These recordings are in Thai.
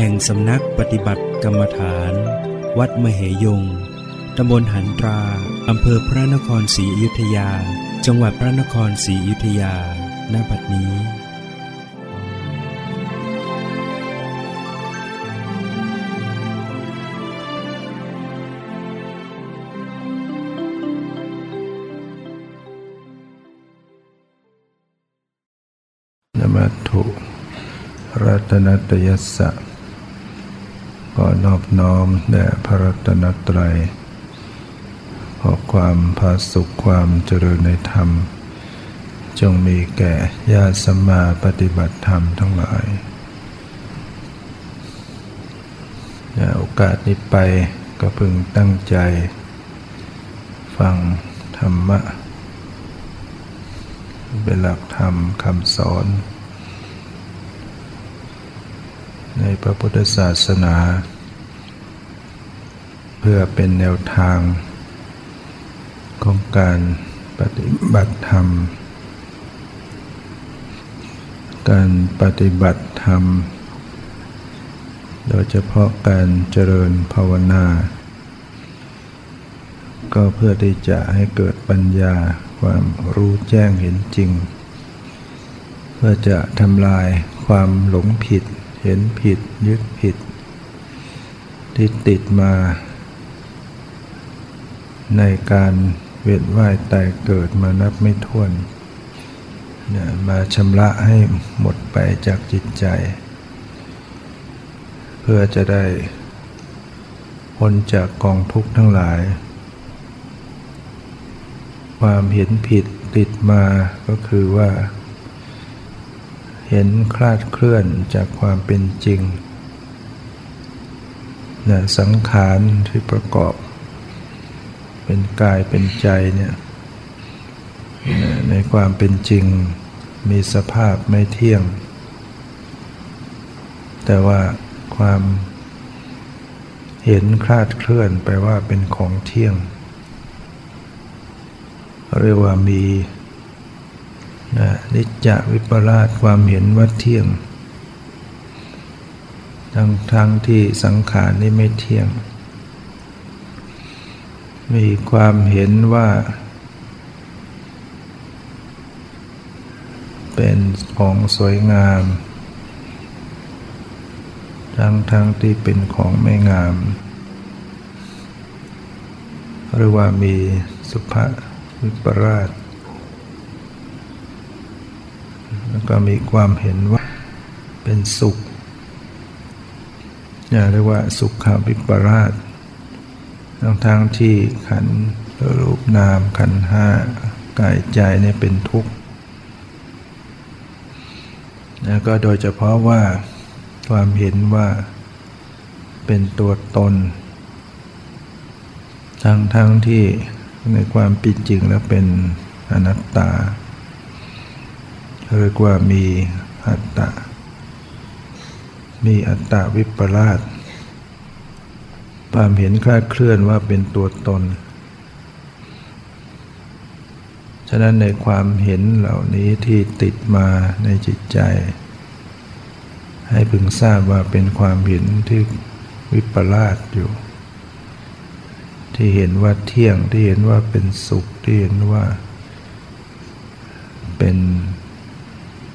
แห่งสำนักปฏิบัติกรรมฐาน วัดมเหยง ตำบลหันตรา อำเภอพระนครศรีอยุธยา จังหวัดพระนครศรีอยุธยา ณ บัดนี้นมัตถุรัตนตยัสสะ อนอบน้อมแด่พระรัตนตรัย ขอความพาสุขความเจริญในธรรม จงมีแก่ญาติสมมาปฏิบัติธรรมทั้งหลายโอกาสนี้ไปก็พึงตั้งใจ ฟังธรรมะ เป็นหลักธรรมคำสอน ในพระพุทธศาสนา เพื่อเป็นแนวทาง ของการปฏิบัติธรรม การปฏิบัติธรรม โดยเฉพาะการเจริญภาวนา ก็เพื่อที่จะให้เกิดปัญญาความรู้แจ้งเห็นจริง เพื่อจะทำลายความหลงผิด ห็นผิดยึดผิด ที่ติดมา ในการเวียนว่ายตายเกิดมานับไม่ถ้วนเนี่ยมาชำระให้หมดไปจากจิตใจ เพื่อจะได้พ้นจากกองทุกข์ทั้งหลาย ความเห็นผิดติดมาก็คือว่า เห็นคลาดเคลื่อนจากความเป็นจริงนะสังขารที่ประกอบ เป็นกายเป็นใจเนี่ยในความเป็นจริงมีสภาพไม่เที่ยง แต่ว่าความเห็นคลาดเคลื่อนไปว่าเป็นของเที่ยง เรียกว่ามี นะนิจจวิปลาสความเห็นว่าเที่ยง ทั้งทั้งที่สังขารนี่ไม่เที่ยง มีความเห็นว่า เป็นของสวยงาม ทั้งทั้งที่เป็นของไม่งาม หรือว่ามีสุภาวิปราช แล้วก็มีความเห็นว่าเป็นสุขอย่าเรียกว่าสุขขาวิปราชทั้งทางที่ขันรูปนามขันห้ากายใจเนี่ยเป็นทุกข์แล้วก็โดยเฉพาะว่าความเห็นว่าเป็นตัวตน ทั้งทั้งที่ในความเป็นจริงแล้วเป็นอนัตตา เรียกว่ามีอัตตามีอัตตาวิปลาสความเห็นคลาดเคลื่อนว่าเป็นตัวตน ฉะนั้นในความเห็นเหล่านี้ที่ติดมาในจิตใจ ให้พึงทราบว่าเป็นความเห็นที่วิปลาสอยู่ ที่เห็นว่าเที่ยงที่เห็นว่าเป็นสุขที่เห็นว่าเป็น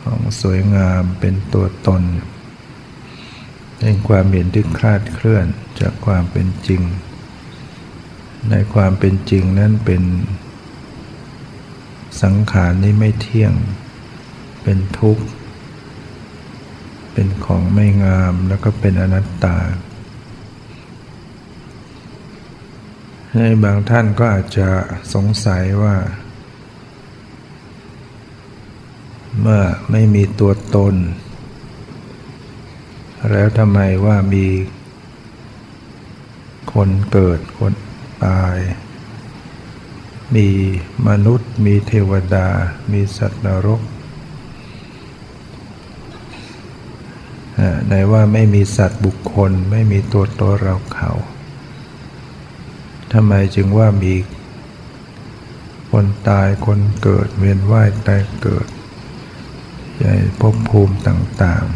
ของสวยงามเป็นตัวตนเป็นความเห็นที่คลาดเคลื่อนจากความเป็นจริง ในความเป็นจริงนั้นเป็นสังขารนี้ไม่เที่ยง เป็นทุกข์ เป็นของไม่งามแล้วก็เป็นอนัตตา ในบางท่านก็อาจจะสงสัยว่า เมื่อไม่มีตัวตน แล้วทำไมว่ามีคนเกิดคนตาย มีมนุษย์ มีเทวดา มีสัตว์นรกในว่าไม่มีสัตว์บุคคล ไม่มีตัวตนเราเขาทำไมจึงว่ามีคนตายคนเกิดเวียนว่ายตายเกิด ใหญ่ภพภูมิต่างๆ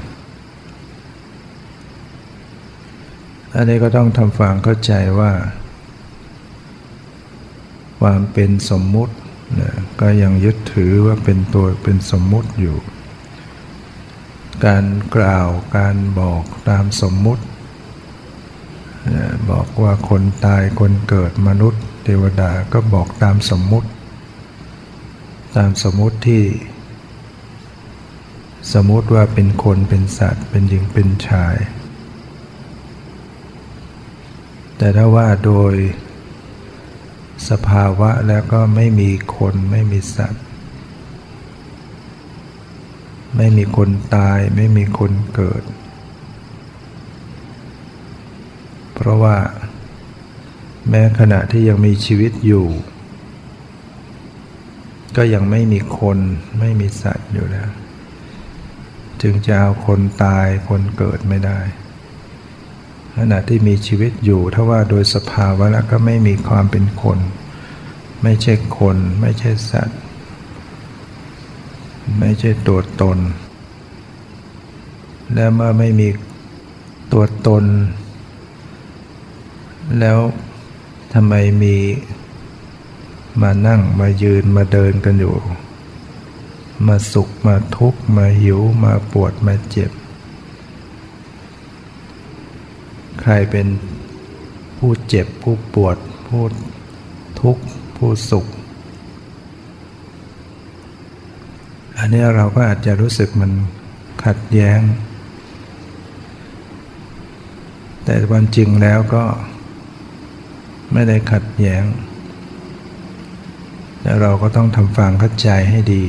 อันนี้ก็ต้องทำฟังเข้าใจว่า ความเป็นสมมุตินะก็ยังยึดถือว่าเป็นตัวเป็นสมมุติอยู่ การกล่าวการบอกตามสมมุติบอกว่าคนตายคนเกิดมนุษย์ เทวดาก็บอกตามสมมุติ ตามสมมุติที่ สมมติว่าเป็นคนเป็นสัตว์ เป็นหญิงเป็นชาย แต่ถ้าว่าโดยสภาวะแล้วก็ไม่มีคนไม่มีสัตว์ ไม่มีคนตายไม่มีคนเกิด เพราะว่า แม้ขณะที่ยังมีชีวิตอยู่ ก็ยังไม่มีคนไม่มีสัตว์อยู่แล้ว จึงจะเอาคนตายคนเกิดไม่ได้ขณะที่มีชีวิตอยู่ถ้าว่าโดยสภาวะแล้วก็ไม่มีความเป็นคน ไม่ใช่คน ไม่ใช่สัตว์ ไม่ใช่ตัวตน และเมื่อไม่มีตัวตน แล้วทำไมมีมานั่งมายืนมาเดินกันอยู่ มาสุขมาทุกข์มาหิวมาปวดมาเจ็บ ใครเป็นผู้เจ็บผู้ปวด ผู้ทุกข์ผู้สุข อันนี้เราก็อาจจะรู้สึกมันขัดแย้ง แต่ควันจริงแล้วก็ไม่ได้ขัดแย้งแต่เราก็ต้องทำฟังเข้าใจให้ดี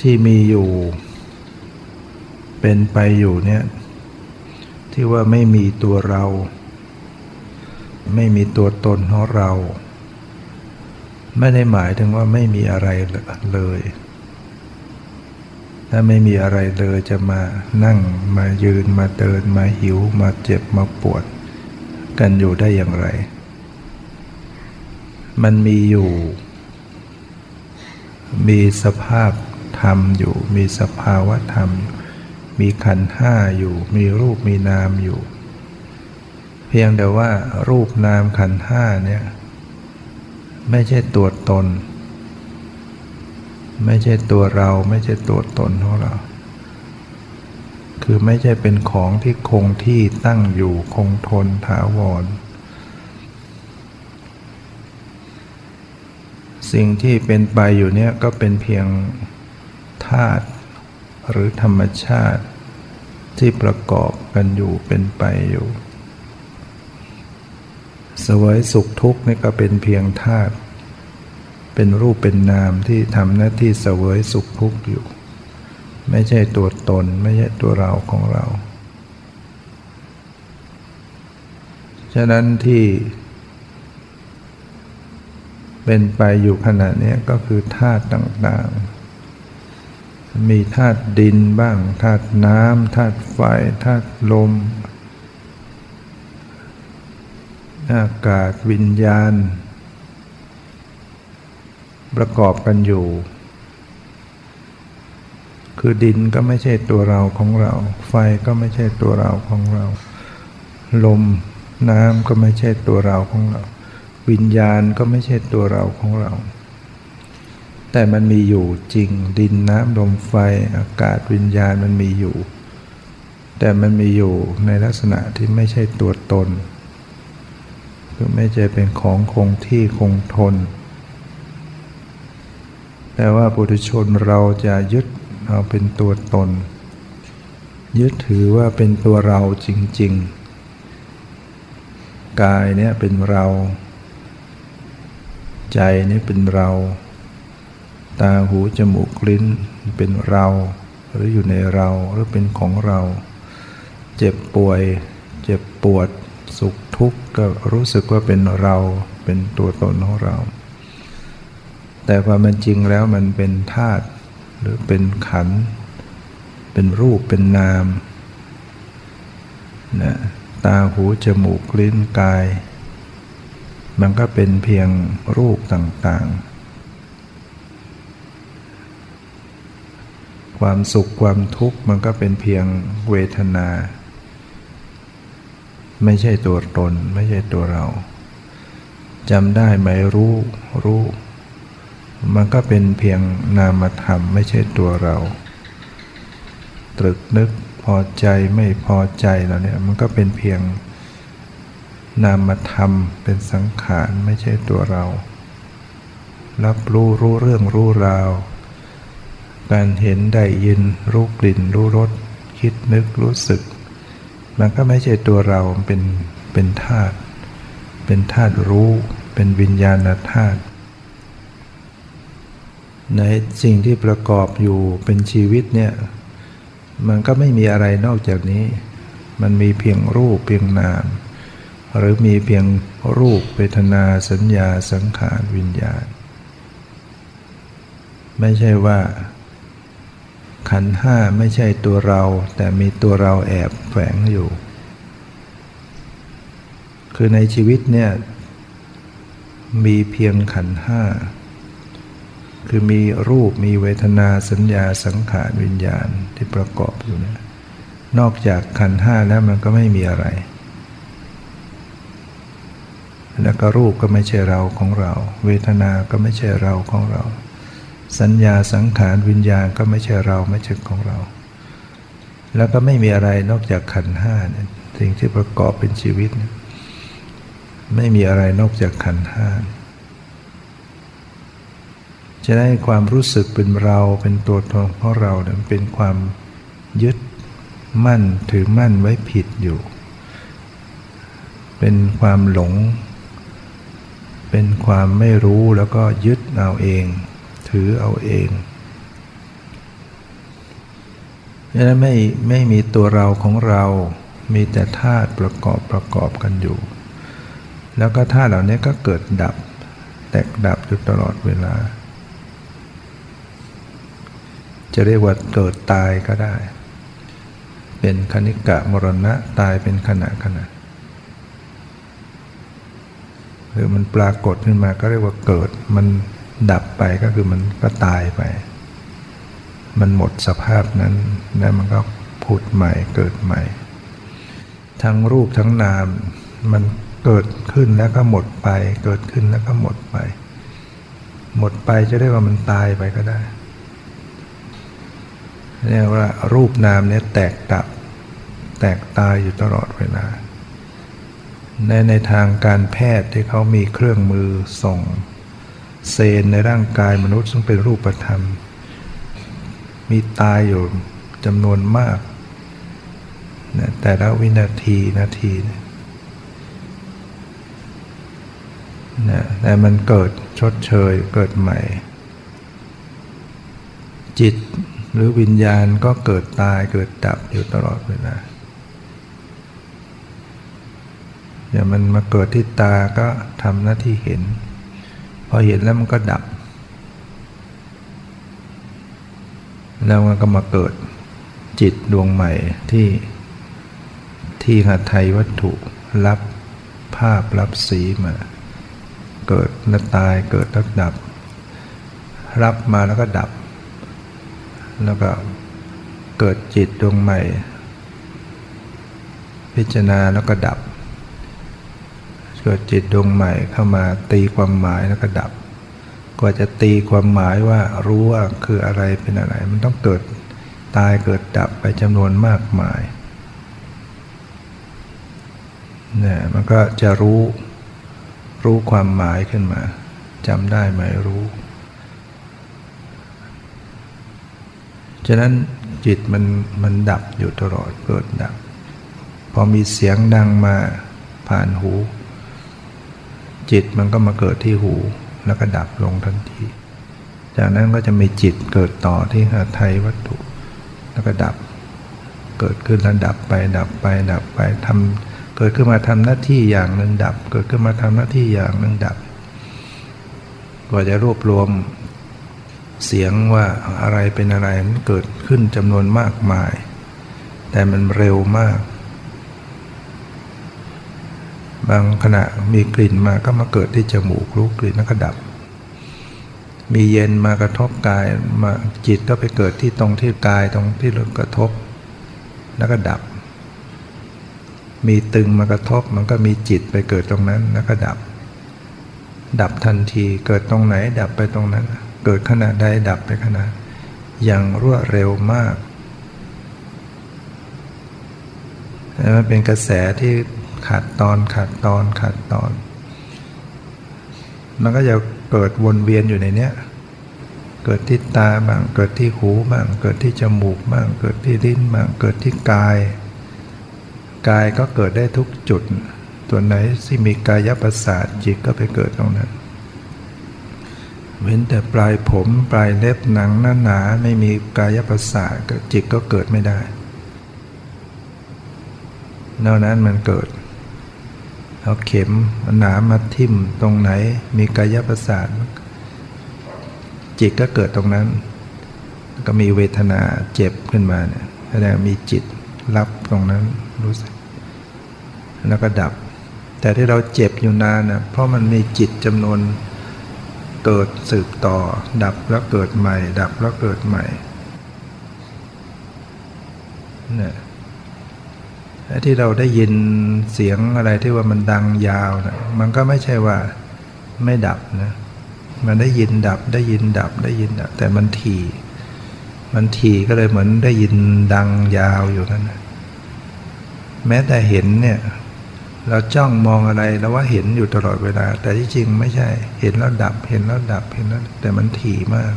ที่มีอยู่ เป็นไปอยู่เนี่ยที่ว่าไม่มีตัวเรา ไม่มีตัวตนของเรา ไม่ได้หมายถึงว่าไม่มีอะไรเลย ถ้าไม่มีอะไรเลยจะมานั่งมายืนมาเดินมาหิวมาเจ็บมาปวด กันอยู่ได้อย่างไร มันมีอยู่มีสภาพ ธรรมอยู่ มีสภาวะธรรมมีขันห้าอยู่ มีรูปมีนามอยู่ เพียงแต่ว่ารูปนามขันห้าเนี่ยไม่ใช่ตัวตน ไม่ใช่ตัวเราไม่ใช่ตัวตนของเรา คือไม่ใช่เป็นของที่คงที่ตั้งอยู่คงทนถาวร สิ่งที่เป็นไปอยู่เนี่ยก็เป็นเพียง ธาตุหรือธรรมชาติที่ประกอบกันอยู่เป็นไปอยู่สวยสุขทุกข์นี่ก็เป็นเพียงธาตุเป็นรูปเป็นนามที่ทำหน้าที่สวยสุขทุกข์อยู่ ไม่ใช่ตัวตนไม่ใช่ตัวเราของเรา ฉะนั้นที่ เป็นไปอยู่ขณะนี้ก็คือธาตุต่างๆ มีธาตุดินบ้างธาตุน้ำธาตุไฟธาตุลมอากาศวิญญาณ ประกอบกันอยู่ คือดินก็ไม่ใช่ตัวเราของเรา ไฟก็ไม่ใช่ตัวเราของเรา ลมน้ำก็ไม่ใช่ตัวเราของเรา วิญญาณก็ไม่ใช่ตัวเราของเรา แต่มันมีอยู่จริงดินน้ำลมไฟอากาศวิญญาณมันมีอยู่ แต่มันมีอยู่ในลักษณะที่ไม่ใช่ตัวตน คือไม่ใช่เป็นของคงที่คงทน แต่ว่าปุถุชนเราจะยึดเอาเป็นตัวตน ยึดถือว่าเป็นตัวเราจริง ๆ กายเนี่ยเป็นเรา ใจนี่เป็นเรา ตาหูจมูกลิ้นเป็นเรา หรืออยู่ในเราหรือเป็นของเรา เจ็บป่วย เจ็บปวด สุขทุกข์ก็รู้สึกว่าเป็นเราเป็นตัวตนของเรา แต่ความเป็นจริงแล้วมันเป็นธาตุหรือเป็นขัน เป็นรูปเป็นนามนะตาหูจมูกลิ้นกาย มันก็เป็นเพียงรูปต่างๆ ความสุขความทุกข์มันก็เป็นเพียงเวทนา ไม่ใช่ตัวตน ไม่ใช่ตัวเราจำได้ไหมรู้รู้ มันก็เป็นเพียงนามธรรมไม่ใช่ตัวเรา ตรึกนึกพอใจไม่พอใจเราเนี่ยมันก็เป็นเพียงนามธรรมเป็นสังขารไม่ใช่ตัวเรา รับรู้รู้เรื่องรู้ราว การเห็นได้ยินรู้กลิ่นรู้รสคิดนึกรู้สึก มันก็ไม่ใช่ตัวเราเป็นเป็นธาตุเป็นธาตุรู้เป็นวิญญาณธาตุในสิ่งที่ประกอบอยู่เป็นชีวิตเนี่ยมันก็ไม่มีอะไรนอกจากนี้ มันมีเพียงรูปเพียงนาม หรือมีเพียงรูปเวทนาสัญญาสังขารวิญญาณ ไม่ใช่ว่า ขันห้าไม่ใช่ตัวเรา แต่มีตัวเราแอบแฝงอยู่ คือในชีวิตเนี่ย มีเพียงขันห้า คือมีรูปมีเวทนาสัญญาสังขารวิญญาณที่ประกอบอยู่นะนอกจากขันห้าแล้วมันก็ไม่มีอะไร แล้วก็รูปก็ไม่ใช่เราของเรา เวทนาก็ไม่ใช่เราของเรา สัญญาสังขารวิญญาณก็ไม่ใช่เราไม่ใช่ของเรา แล้วก็ไม่มีอะไรนอกจากขันห้านี่สิ่งที่ประกอบเป็นชีวิต ไม่มีอะไรนอกจากขันห้าจะได้ความรู้สึกเป็นเราเป็นตัวตนของเราเนี่ยเป็นความยึดมั่นถือมั่นไว้ผิดอยู่ เป็นความหลง เป็นความไม่รู้แล้วก็ยึดเอาเอง ถือเอาเองดังนั้นไม่ไม่มีตัวเราของเรามีแต่ธาตุประกอบประกอบกันอยู่ แล้วก็ธาตุเหล่านี้ก็เกิดดับ แตกดับอยู่ตลอดเวลา จะเรียกว่าเกิดตายก็ได้ เป็นคณิกะมรณะตายเป็นขณะขณะหรือมันปรากฏขึ้นมาก็เรียกว่าเกิดมัน ดับไปก็คือมันก็ตายไป มันหมดสภาพนั้น แล้วมันก็ผุดใหม่เกิดใหม่ ทั้งรูปทั้งนามมันเกิดขึ้นแล้วก็หมดไป เกิดขึ้นแล้วก็หมดไป หมดไปจะได้ว่ามันตายไปก็ได้เรียกว่ารูปนามเนี่ยแตกดับ แตกตายอยู่ตลอดเวลาในในทางการแพทย์ที่เขามีเครื่องมือส่ง เซนในร่างกายมนุษย์ซึ่งเป็นรูปธรรม มีตายอยู่จำนวนมากนะแต่ละวินาทีนาทีนะแต่มันเกิดชดเชยเกิดใหม่ จิตหรือวิญญาณก็เกิดตายเกิดดับอยู่ตลอดเวลาอย่างมันมาเกิดที่ตาก็ทำหน้าที่เห็น อเห็นแล้วมันก็ดับ แล้วมันก็มาเกิดจิตดวงใหม่ที่ที่หัตไทยวัตถุรับภาพรับสีมา เกิดแล้วตายเกิดแล้วดับ รับมาแล้วก็ดับ แล้วก็เกิดจิตดวงใหม่ พิจารณาแล้วก็ดับ เกิดจิตดวงใหม่เข้ามาตีความหมายแล้วก็ดับ กว่าจะตีความหมายว่ารู้ว่าคืออะไรเป็นอะไร มันต้องเกิดตายเกิดดับไปจำนวนมากมายเนี่ยมันก็จะรู้รู้ความหมายขึ้นมาจำได้ไหมรู้ ฉะนั้นจิตมันมันดับอยู่ตลอดเกิดดับ พอมีเสียงดังมาผ่านหู จิตมันก็มาเกิดที่หูแล้วก็ดับลงทันที จากนั้นก็จะมีจิตเกิดต่อที่หาไทยวัตถุ แล้วก็ดับ เกิดขึ้นแล้วดับไป ดับไปดับไปทำเกิดขึ้นมาทำหน้าที่อย่างหนึ่งดับ เกิดขึ้นมาทำหน้าที่อย่างหนึ่งดับกว่าจะรวบรวมเสียงว่าอะไรเป็นอะไรมันเกิดขึ้นจำนวนมากมาย แต่มันเร็วมาก บางขณะมีกลิ่นมาก็มาเกิดที่จมูกรู้กลิ่นแล้วก็ดับ มีเย็นมากระทบกายมาจิตก็ไปเกิดที่ตรงที่กายตรงที่เรากระทบ แล้วก็ดับ มีตึงมากระทบมันก็มีจิตไปเกิดตรงนั้นแล้วก็ดับ ดับทันทีเกิดตรงไหนดับไปตรงนั้น เกิดขณะใดดับไปขณะอย่างรวดเร็วมากมันเป็นกระแสที่ ขาดตอนขาดตอนขาดตอน มันก็จะเกิดวนเวียนอยู่ในเนี้ยเกิดที่ตาบ้างเกิดที่หูบ้างเกิดที่จมูกบ้างเกิดที่ลิ้นบ้างเกิดที่กาย กายก็เกิดได้ทุกจุด ตัวไหนที่มีกายประสาทจิตก็ไปเกิดตรงนั้น เว้นแต่ปลายผมปลายเล็บหนังหน้าหนาไม่มีกายประสาทจิตก็เกิดไม่ได้นอกนั้นมันเกิด เอาเข็มหนามาทิ่มตรงไหน มีกายประสาทจิตก็เกิดตรงนั้น ก็มีเวทนาเจ็บขึ้นมาเนี่ยแสดงมีจิตรับตรงนั้นรู้สึก แล้วก็ดับ แต่ที่เราเจ็บอยู่นานนะเพราะมันมีจิตจำนวนเกิดสืบต่อ ดับแล้วเกิดใหม่ ดับแล้วเกิดใหม่เนี่ย ที่เราได้ยินเสียงอะไรที่ว่ามันดังยาวนะมันก็ไม่ใช่ว่าไม่ดับนะมันได้ยินดับได้ยินดับได้ยินดับ แต่มันทีมันทีก็เลยเหมือนได้ยินดังยาวอยู่นั่นนะแม้แต่เห็นเนี่ยเราจ้องมองอะไรแล้วว่าเห็นอยู่ตลอดเวลา แต่ที่จริงไม่ใช่เห็นแล้วดับเห็นแล้วดับเห็นแล้วแต่มันถี่มาก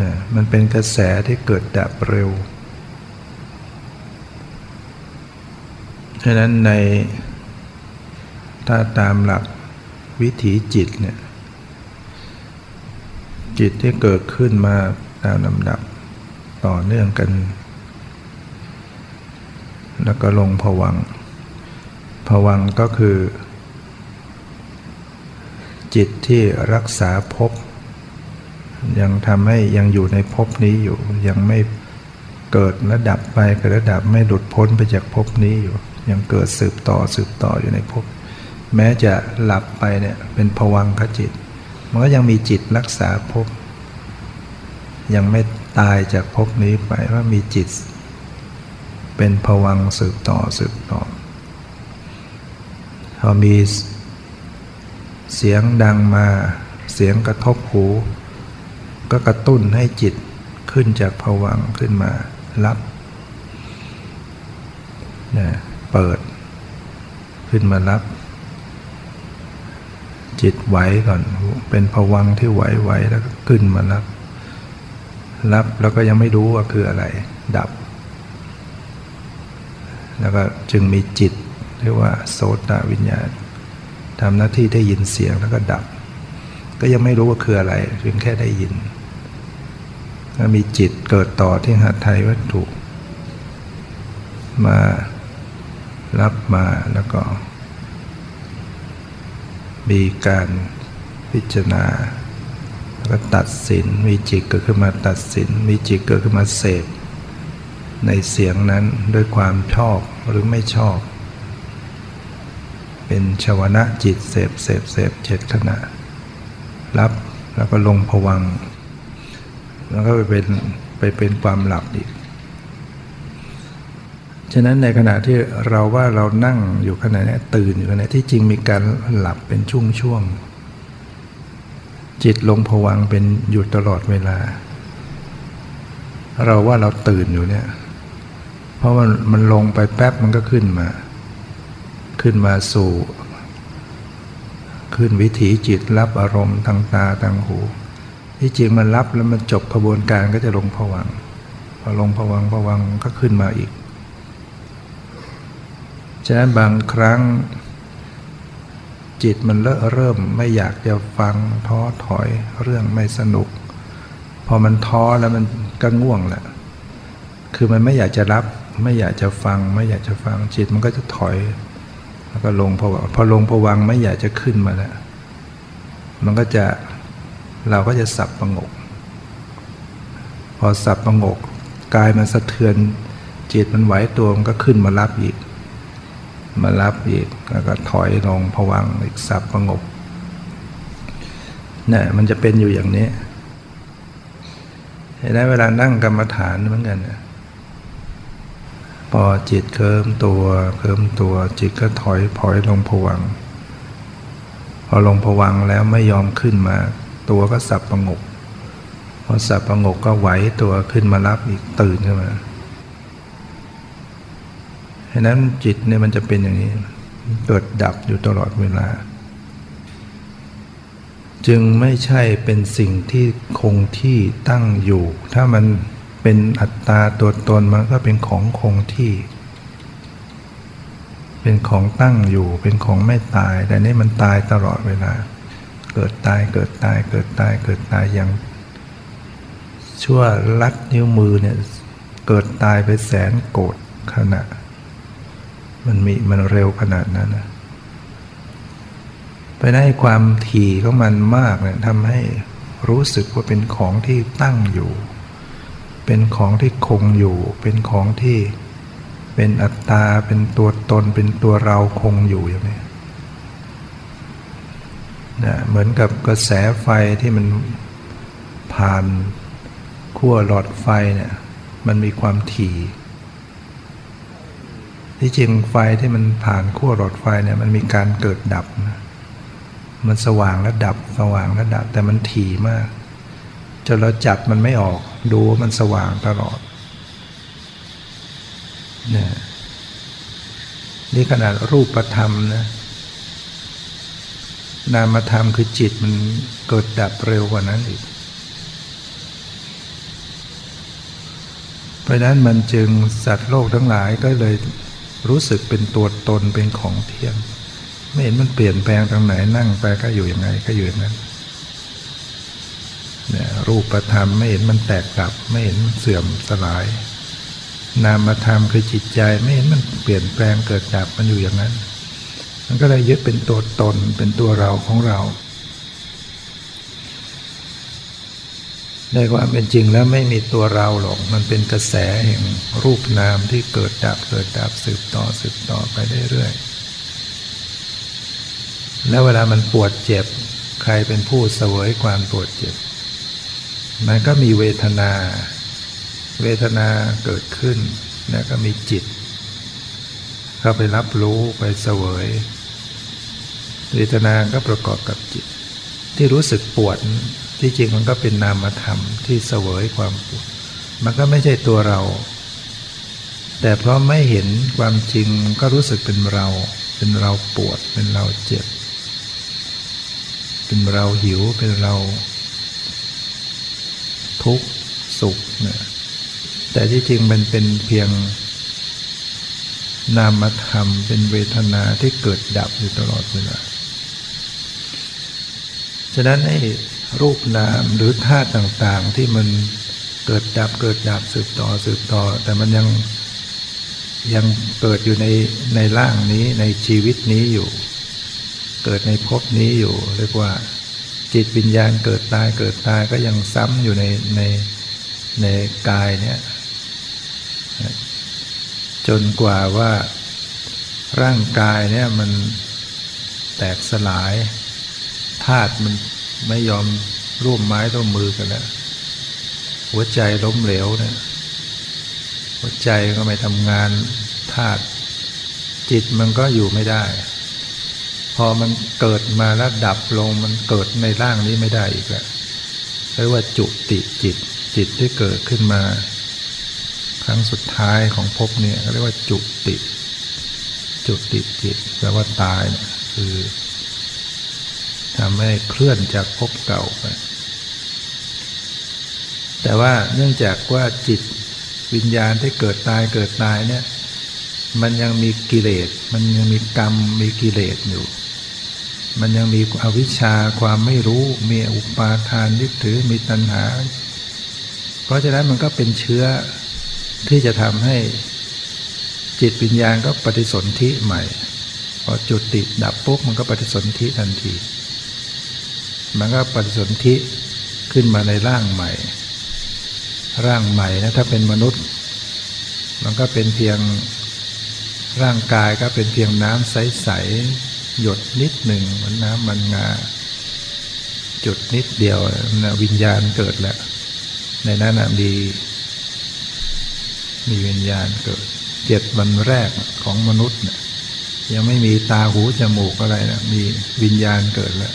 นะมันเป็นกระแสที่เกิดดับเร็ว ฉะนั้นในถ้าตามหลักวิถีจิตเนี่ยจิตที่เกิดขึ้นมาตามลำดับต่อเนื่องกัน แล้วก็ลงผวังผวังก็คือ จิตที่รักษาภพ ยังทำให้ยังอยู่ในภพนี้อยู่ ยังไม่เกิดระดับไปเกิดระดับไม่หลุดพ้นไปจากภพนี้อยู่ ยังเกิดสืบต่อสืบต่ออยู่ในภพแม้จะหลับไปเนี่ยเป็นผวังขจิต มันก็ยังมีจิตรักษาภพยังไม่ตายจากภพนี้ไปว่ามีจิต เป็นผวังสืบต่อสืบต่อพอมีเสียงดังมาเสียงกระทบหู ก็กระตุ้นให้จิตขึ้นจากผวังขึ้นมารับนี่เปิด ขึ้นมารับ จิตไหวก่อน เป็นผวังที่ไหวไหวแล้วก็ขึ้นมารับ รับแล้วก็ยังไม่รู้ว่าคืออะไร ดับ แล้วก็จึงมีจิตเรียกว่าโสตวิญญาณทำหน้าที่ได้ยินเสียงแล้วก็ดับ ก็ยังไม่รู้ว่าคืออะไรเพียงแค่ได้ยิน มีจิตเกิดต่อที่หัตถยวัตถุ มารับมาแล้วก็ มีการพิจารณาแล้วก็ตัดสินมีจิตเกิดขึ้นมาตัดสิน มีจิตเกิดขึ้นมาเสพในเสียงนั้นด้วยความชอบหรือไม่ชอบ เป็นชวนะจิตเสพเสพเสพเจ็ดขณะ รับแล้วก็ลงผวัง แล้วก็ไปเป็นไปเป็นความหลับอีก ฉะนั้นในขณะที่เราว่าเรานั่งอยู่ขณะนี้ตื่นอยู่ขณะที่จริงมีการหลับเป็นช่วงๆ จิตลงผวังเป็นอยู่ตลอดเวลา เราว่าเราตื่นอยู่เนี่ย เพราะมันมันลงไปแป๊บมันก็ขึ้นมา ขึ้นมาสู่ ขึ้นวิถีจิตรับอารมณ์ทางตาทางหู ที่จริงมันรับแล้วมันจบกระบวนการก็จะลงผวังพอลงผวังผวังก็ขึ้นมาอีก ฉะนั้นบางครั้ง จิตมันเลอะเริ่มไม่อยากจะฟังท้อถอยเรื่องไม่สนุก พอมันท้อแล้วมันก็ง่วงแหละคือมันไม่อยากจะรับ ไม่อยากจะฟัง ไม่อยากจะฟังจิตมันก็จะถอย แล้วก็ลงพอพอลงผวังไม่อยากจะขึ้นมาแล้วมันก็จะ เราก็จะสับประงก พอสับประงกกายมันสะเทือนจิตมันไหวตัวมันก็ขึ้นมารับอีก มารับอีกแล้วก็ถอยลงผวังอีกสับประงกเนี่ยมันจะเป็นอยู่อย่างนี้เห็นไหมเวลานั่งกรรมฐานเหมือนกันนะพอจิตเคลิมตัวเคลิมตัวจิตก็ถอยพอยลงผวัง พอลงผวังแล้วไม่ยอมขึ้นมา ตัวก็สับประงกพอสับประงกก็ไหวตัวขึ้นมารับอีกตื่นขึ้นมาฉะนั้นจิตเนี่ยมันจะเป็นอย่างนี้ เกิดดับอยู่ตลอดเวลา จึงไม่ใช่เป็นสิ่งที่คงที่ตั้งอยู่ ถ้ามันเป็นอัตตาตัวตนมันก็เป็นของคงที่ เป็นของตั้งอยู่ เป็นของไม่ตาย แต่นี่มันตายตลอดเวลา เกิดตายเกิดตายเกิดตายเกิดตายอย่าง ชั่วลัดนิ้วมือเนี่ยเกิดตายไปแสนโกดขณะ มันมีมันเร็วขนาดนั้นนะไปได้ความถี่ของมันมากเนี่ยทำให้รู้สึกว่าเป็นของที่ตั้งอยู่ เป็นของที่คงอยู่ เป็นของที่เป็นอัตตา เป็นตัวตน เป็นตัวเราคงอยู่อย่างนี้ นะเหมือนกับกระแสไฟที่มันผ่านขั้วหลอดไฟเนี่ยมันมีความถี่ที่จริงไฟที่มันผ่านขั้วหลอดไฟเนี่ยมันมีการเกิดดับนะมันสว่างแล้วดับสว่างแล้วดับ แต่มันถี่มากจนเราจับมันไม่ออกดูว่ามันสว่างตลอดเนี่ยนี่ขนาดรูปธรรมนะ นามธรรมคือจิตมันเกิดดับเร็วกว่านั้นอีก เพราะนั้นมันจึงสัตว์โลกทั้งหลายก็เลยรู้สึกเป็นตัวตนเป็นของเที่ยง ไม่เห็นมันเปลี่ยนแปลงทางไหนนั่งไปก็อยู่ยังไงก็อยู่อย่างนั้นเนี่ยรูปธรรมไม่เห็นมันแตกดับ ไม่เห็นมันเสื่อมสลาย นามธรรมคือจิตใจไม่เห็นมันเปลี่ยนแปลงเกิดดับมันอยู่อย่างนั้น มันก็เลยยึดเป็นตัวตนเป็นตัวเราของเราในความเป็นจริงแล้วไม่มีตัวเราหรอก มันเป็นกระแสแห่งรูปนามที่เกิดดับเกิดดับสืบต่อสืบต่อไปเรื่อยๆ แล้วเวลามันปวดเจ็บ ใครเป็นผู้เสวยความปวดเจ็บ มันก็มีเวทนา เวทนาเกิดขึ้น แล้วก็มีจิต เข้าไปรับรู้ไปเสวย เวทนาก็ประกอบกับจิต ที่รู้สึกปวดที่จริงมันก็เป็นนามธรรมที่เสวยความปวด มันก็ไม่ใช่ตัวเรา แต่เพราะไม่เห็นความจริงก็รู้สึกเป็นเรา เป็นเราปวด เป็นเราเจ็บ เป็นเราหิว เป็นเรา ทุกข์สุขเนี่ยแต่ที่จริงมันเป็นเพียงนามธรรม เป็นเวทนาที่เกิดดับอยู่ตลอดเวลา ฉะนั้นให้รูปนามหรือธาตุต่างๆที่มันเกิดดับเกิดดับสืบต่อสืบต่อ แต่มันยังยังเกิดอยู่ในในร่างนี้ในชีวิตนี้อยู่ เกิดในภพนี้อยู่เรียกว่า จิตวิญญาณเกิดตายเกิดตายก็ยังซ้ำอยู่ในในในกายเนี่ยจนกว่าว่าร่างกายเนี่ยมันแตกสลาย ธาตุมันไม่ยอมร่วมไม้ร่วมมือกันแล้วหัวใจล้มเหลวเนี่ยหัวใจก็ไม่ทำงานธาตุจิตมันก็อยู่ไม่ได้ พอมันเกิดมาแล้วดับลงมันเกิดในร่างนี้ไม่ได้อีกแล้วเรียกว่าจุติจิต จิตที่เกิดขึ้นมา ครั้งสุดท้ายของภพเนี่ยเรียกว่าจุติ จุติจิตแปลว่าตายเนี่ยคือ ทำให้เคลื่อนจากภพเก่าไป แต่ว่าเนื่องจากว่าจิตวิญญาณที่เกิดตายเกิดตายเนี่ยมันยังมีกิเลส มันยังมีกรรม มีกิเลสอยู่ มันยังมีอวิชชาความไม่รู้ มีอุปาทานยึดถือ มีตัณหากราะฉะนั้นมันก็เป็นเชื้อที่จะทำให้จิตวิญญาณก็ปฏิสนธิใหม่ พอจุดติดดับปุ๊บมันก็ปฏิสนธิทันที มันก็ปฏิสนธิขึ้นมาในร่างใหม่ ร่างใหม่นะถ้าเป็นมนุษย์ มันก็เป็นเพียงร่างกายก็เป็นเพียงน้ำใสๆหยดนิดหนึ่งเหมือนน้ำมันงาจุดนิดเดียวนะวิญญาณเกิดแล้ว ในนั้นมีมีวิญญาณเกิดเจ็ดวันแรกของมนุษย์นี่ยยังไม่มีตาหูจมูกอะไรนะมีวิญญาณเกิดแล้ว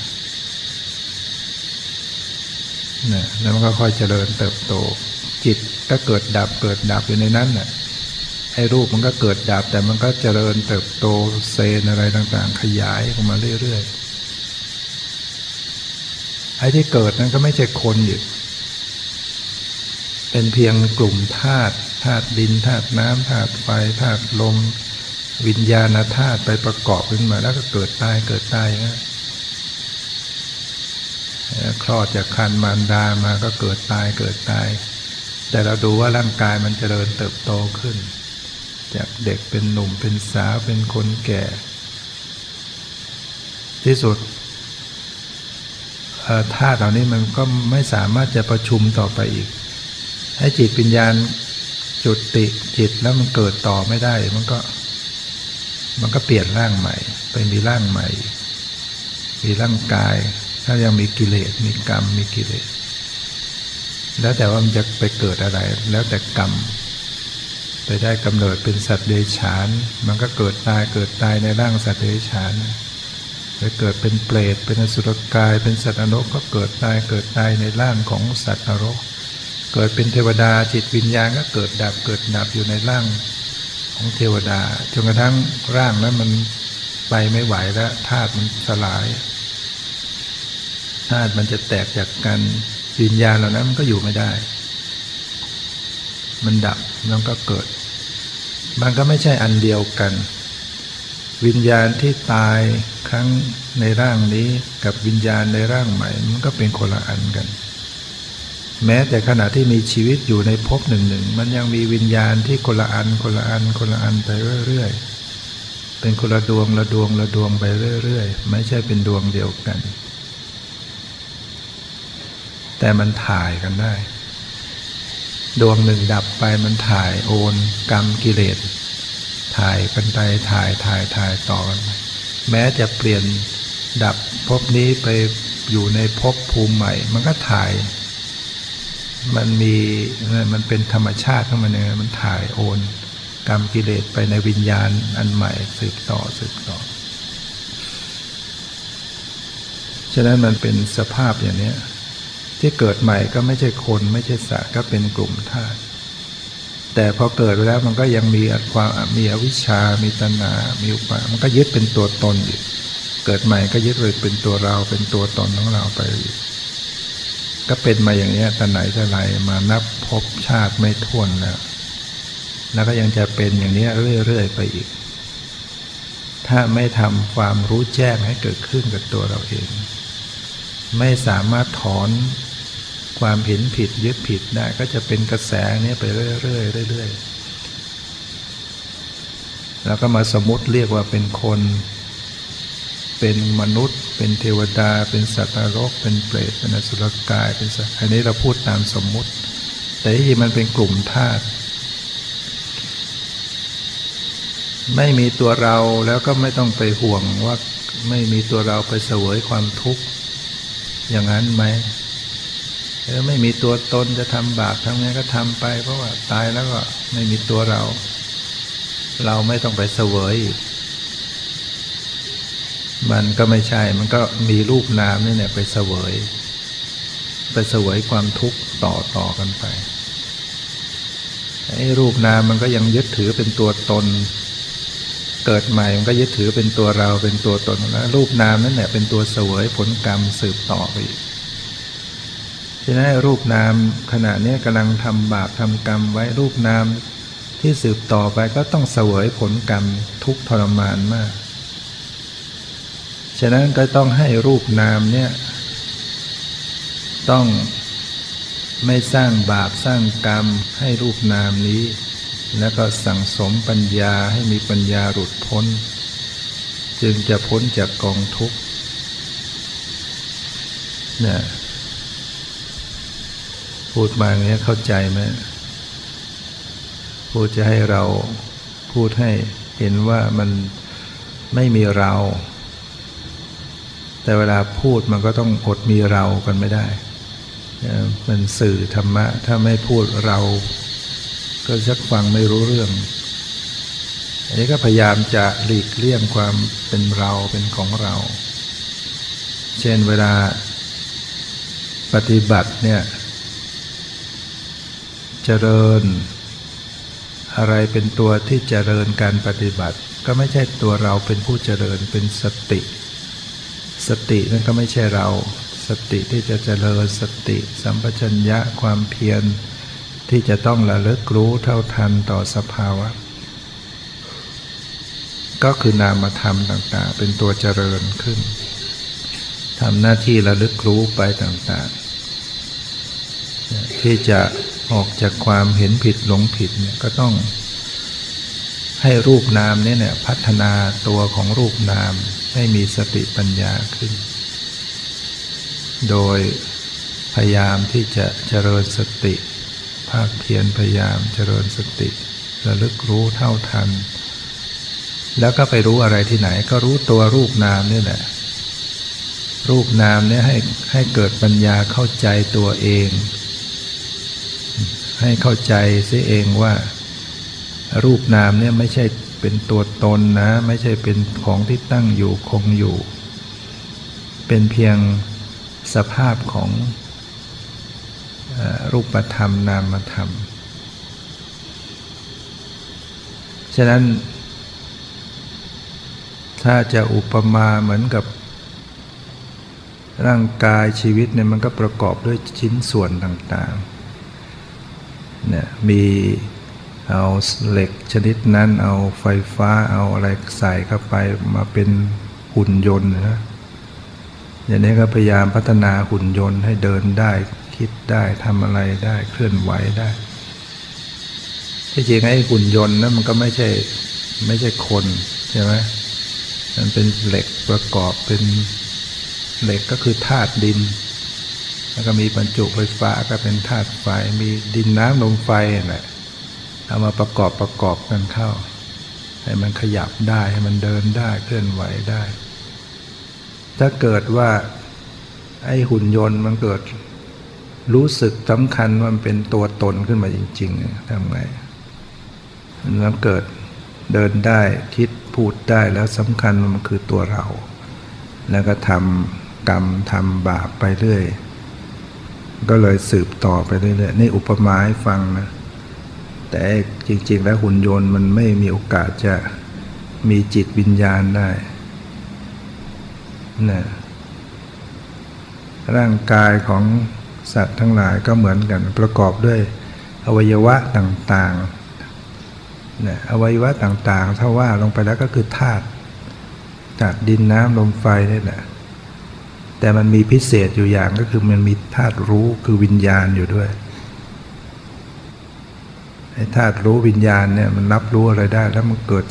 นะแล้วมันก็ค่อยเจริญเติบโต จิตก็เกิดดับเกิดดับอยู่ในนั้นน่ะไอ้รูปมันก็เกิดดับแต่มันก็เจริญเติบโตเซนอะไรต่างๆ ขยายออกมาเรื่อยๆไอ้ที่เกิดนั้นก็ไม่ใช่คนอยู่เป็นเพียงกลุ่มธาตุธาตุดินธาตุน้ำธาตุไฟธาตุลม วิญญาณธาตุไปประกอบขึ้นมาแล้วก็เกิดตายเกิดตายนะ คลอดจากคันมารดามาก็เกิดตายเกิดตาย แต่เราดูว่าร่างกายมันจเจริญเติบโตขึ้น จากเด็กเป็นหนุ่มเป็นสาวเป็นคนแก่ ที่สุดธาตุเหล่านี้มันก็ไม่สามารถจะประชุมต่อไปอีก ให้จิตปัญญาจุดติจิตแล้วมันเกิดต่อไม่ได้ มันก็ มันก็เปลี่ยนร่างใหม่ ไปมีร่างใหม่ มีร่างกาย ถ้ายังมีกิเลสมีกรรมมีกิเลส แล้วแต่ว่ามันจะไปเกิดอะไร แล้วแต่กรรม ไปได้กำเนิดเป็นสัตว์เดรัจฉาน มันก็เกิดตายเกิดตายในร่างสัตว์เดรัจฉานไปเกิดเป็นเปรตเป็นอสุรกาย เป็นสัตว์นรกก็เกิดตายเกิดตายในร่างของสัตว์นรก เกิดเป็นเทวดาจิตวิญญาณก็เกิดดับเกิดดับอยู่ในร่างของเทวดาจนกระทั่งร่างนั้นมันไปไม่ไหวแล้วธาตุมันสลาย ธาตุมันจะแตกจากกันวิญญาณเหล่านั้นมันก็อยู่ไม่ได้ มันดับแล้วก็เกิด มันก็ไม่ใช่อันเดียวกัน วิญญาณที่ตายครั้งในร่างนี้กับวิญญาณในร่างใหม่ มันก็เป็นคนละอันกัน แม้แต่ขณะที่มีชีวิตอยู่ในภพหนึ่งหนึ่งมันยังมีวิญญาณที่คนละอันคนละอันคนละอันไปเรื่อยๆเป็นคนละดวงละดวงละดวงไปเรื่อยๆ ไม่ใช่เป็นดวงเดียวกัน แต่มันถ่ายกันได้ ดวงหนึ่งดับไปมันถ่ายโอนกรรมกิเลส ถ่ายกันไปถ่ายถ่ายถ่ายต่อกันแม้จะเปลี่ยนดับภพนี้ไปอยู่ในภพภูมิใหม่ มันก็ถ่าย มันมีมันเป็นธรรมชาติของมันเองมันถ่ายโอน กรรมกิเลสไปในวิญญาณอันใหม่สืบต่อสืบต่อ ฉะนั้นมันเป็นสภาพอย่างนี้ ที่เกิดใหม่ก็ไม่ใช่คนไม่ใช่สัตว์ก็เป็นกลุ่มธาตุแต่พอเกิดไปแล้วมันก็ยังมีความมีอวิชชา มีตัณหา มีอุปามันก็ยึดเป็นตัวตนอยู่เกิดใหม่ก็ยึดเลยเป็นตัวเราเป็นตัวตนของเราไปอยู่ก็เป็นมาอย่างนี้แต่ไหนแต่ไรมานับพบชาติไม่ท้วนแล้ว แล้วก็ยังจะเป็นอย่างนี้เรื่อยๆไปอีก ถ้าไม่ทำความรู้แจ้งให้เกิดขึ้นกับตัวเราเอง ไม่สามารถถอน ความเห็นผิดยึดผิดได้ก็จะเป็นกระแสนี้ไปเรื่อยๆเรื่อยๆแล้วก็มาสมมติเรียกว่าเป็นคน เป็นมนุษย์ เป็นเทวดา เป็นสัตว์นรก เป็นเปรตเป็นอสุรกายเป็นสัตว์อันนี้เราพูดตามสมมุติ แต่ที่มันเป็นกลุ่มธาตุไม่มีตัวเราแล้วก็ไม่ต้องไปห่วงว่าไม่มีตัวเราไปเสวยความทุกข์อย่างนั้นไหม ไม่มีตัวตนจะทำบาปทำไงก็ทำไป เพราะว่าตายแล้วก็ไม่มีตัวเรา เราไม่ต้องไปเสวยอีกมันก็ไม่ใช่ มันก็มีรูปนามนี่เนี่ยไปเสวย ไปเสวยความทุกข์ต่อต่อกันไป ไอ้รูปนามมันก็ยังยึดถือเป็นตัวตน เกิดใหม่มันก็ยึดถือเป็นตัวเราเป็นตัวตนแล้วรูปนามนั่นแหละเป็นตัวเสวยผลกรรมสืบต่อไปอีก ฉะนั้นรูปนามขณะนี้กำลังทำบาปทำกรรมไว้รูปนามที่สืบต่อไปก็ต้องเสวยผลกรรมทุกทรมานมาก ฉะนั้นก็ต้องให้รูปนามเนี่ยต้องไม่สร้างบาปสร้างกรรมให้รูปนามนี้ แล้วก็สั่งสมปัญญาให้มีปัญญาหลุดพ้น จึงจะพ้นจากกองทุกข์เนี่ย พูดมาอย่างนี้เข้าใจไหมพูดจะให้เราพูดให้เห็นว่ามันไม่มีเรา แต่เวลาพูดมันก็ต้องอดมีเรากันไม่ได้ มันสื่อธรรมะ ถ้าไม่พูดเรา ก็ชักฟังไม่รู้เรื่อง อันนี้ก็พยายามจะหลีกเลี่ยงความเป็นเราเป็นของเรา เช่นเวลาปฏิบัติเนี่ย เจริญ อะไรเป็นตัวที่เจริญการปฏิบัติ ก็ไม่ใช่ตัวเราเป็นผู้เจริญเป็นสติ สตินั่นก็ไม่ใช่เรา สติที่จะเจริญสติ สัมปชัญญะความเพียรที่จะต้องระลึกรู้เท่าทันต่อสภาวะ ก็คือนามธรรมต่างๆ เป็นตัวเจริญขึ้นทำหน้าที่ระลึกรู้ไปต่างๆ ที่จะ ออกจากความเห็นผิดหลงผิดเนี่ยก็ต้อง ให้รูปนามเนี่ยพัฒนาตัวของรูปนามให้มีสติปัญญาขึ้น โดยพยายามที่จะเจริญสติ ภาคเพียรพยายามเจริญสติระลึกรู้เท่าทัน แล้วก็ไปรู้อะไรที่ไหน ก็รู้ตัวรูปนามนี่แหละรูปนามเนี่ยให้ให้เกิดปัญญาเข้าใจตัวเอง ให้เข้าใจเสียเองว่า รูปนามเนี่ยไม่ใช่เป็นตัวตนนะ ไม่ใช่เป็นของที่ตั้งอยู่คงอยู่ เป็นเพียงสภาพของรูปธรรมนามธรรม ฉะนั้น ถ้าจะอุปมาเหมือนกับ ร่างกายชีวิตเนี่ยมันก็ประกอบด้วยชิ้นส่วนต่างๆ เนี่ยมีเอาเหล็กชนิดนั้นเอาไฟฟ้าเอาอะไรใส่เข้าไปมาเป็นหุ่นยนต์นะอย่างนี้ก็พยายามพัฒนาหุ่นยนต์ให้เดินได้คิดได้ทำอะไรได้เคลื่อนไหวได้ที่จริงไอ้หุ่นยนต์นั้นมันก็ไม่ใช่ไม่ใช่คนใช่ไหมมันเป็นเหล็กประกอบเป็นเหล็กก็คือธาตุดิน แล้วก็มีบรรจุไฟฟ้าก็เป็นธาตุไฟมีดินน้ำลมไฟแหละเอามาประกอบประกอบกันเข้า ให้มันขยับได้ให้มันเดินได้เคลื่อนไหวได้ ถ้าเกิดว่าไอ้หุ่นยนต์มันเกิดรู้สึกสำคัญว่ามันเป็นตัวตนขึ้นมาจริงๆทำไงมันเกิดเดินได้คิดพูดได้แล้วสำคัญมันคือตัวเรา แล้วก็ทำกรรมทำบาปไปเรื่อย ก็เลยสืบต่อไปเรื่อยๆนี่อุปมาให้ฟังนะ แต่จริง ๆ แล้วหุ่นยนต์มันไม่มีโอกาสจะมีจิตวิญญาณได้นะร่างกายของสัตว์ทั้งหลายก็เหมือนกันประกอบด้วยอวัยวะต่างๆนะอวัยวะต่างๆ ถ้าว่าลงไปแล้วก็คือธาตุธาตุดินน้ำลมไฟนี่แหละ แต่มันมีพิเศษอยู่อย่างก็คือมันมีธาตุรู้คือวิญญาณอยู่ด้วยไอ้ธาตุรู้วิญญาณเนี่ยมันรับรู้อะไรได้ แล้วมันเกิด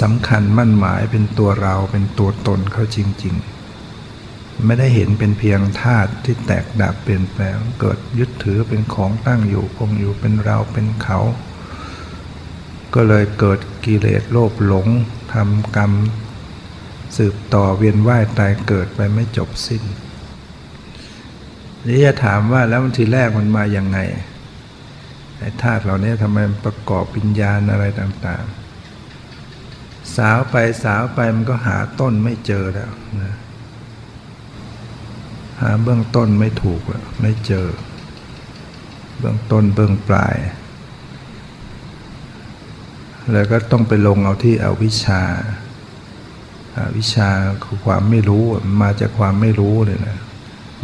สำคัญมั่นหมายเป็นตัวเราเป็นตัวตนเขาจริง ๆ ไม่ได้เห็นเป็นเพียงธาตุที่แตกดับเปลี่ยนแปลงเกิดยึดถือเป็นของตั้งอยู่คงอยู่เป็นเราเป็นเขา ก็เลยเกิดกิเลสโลภหลงทำกรรม สืบต่อเวียนว่ายตายเกิดไปไม่จบสิ้นนี่จะถามว่าแล้วทีแรกมันมาอย่างไงไอ้ธาตุเหล่านี้ทำไมประกอบวิญญาณอะไรต่างๆ สาวไปสาวไปมันก็หาต้นไม่เจอแล้วนะหาเบื้องต้นไม่ถูกไม่เจอ เบื้องต้นเบื้องปลาย แล้วก็ต้องไปลงเอาที่อวิชชา อวิชชาคือความไม่รู้มาจากความไม่รู้เลยนะ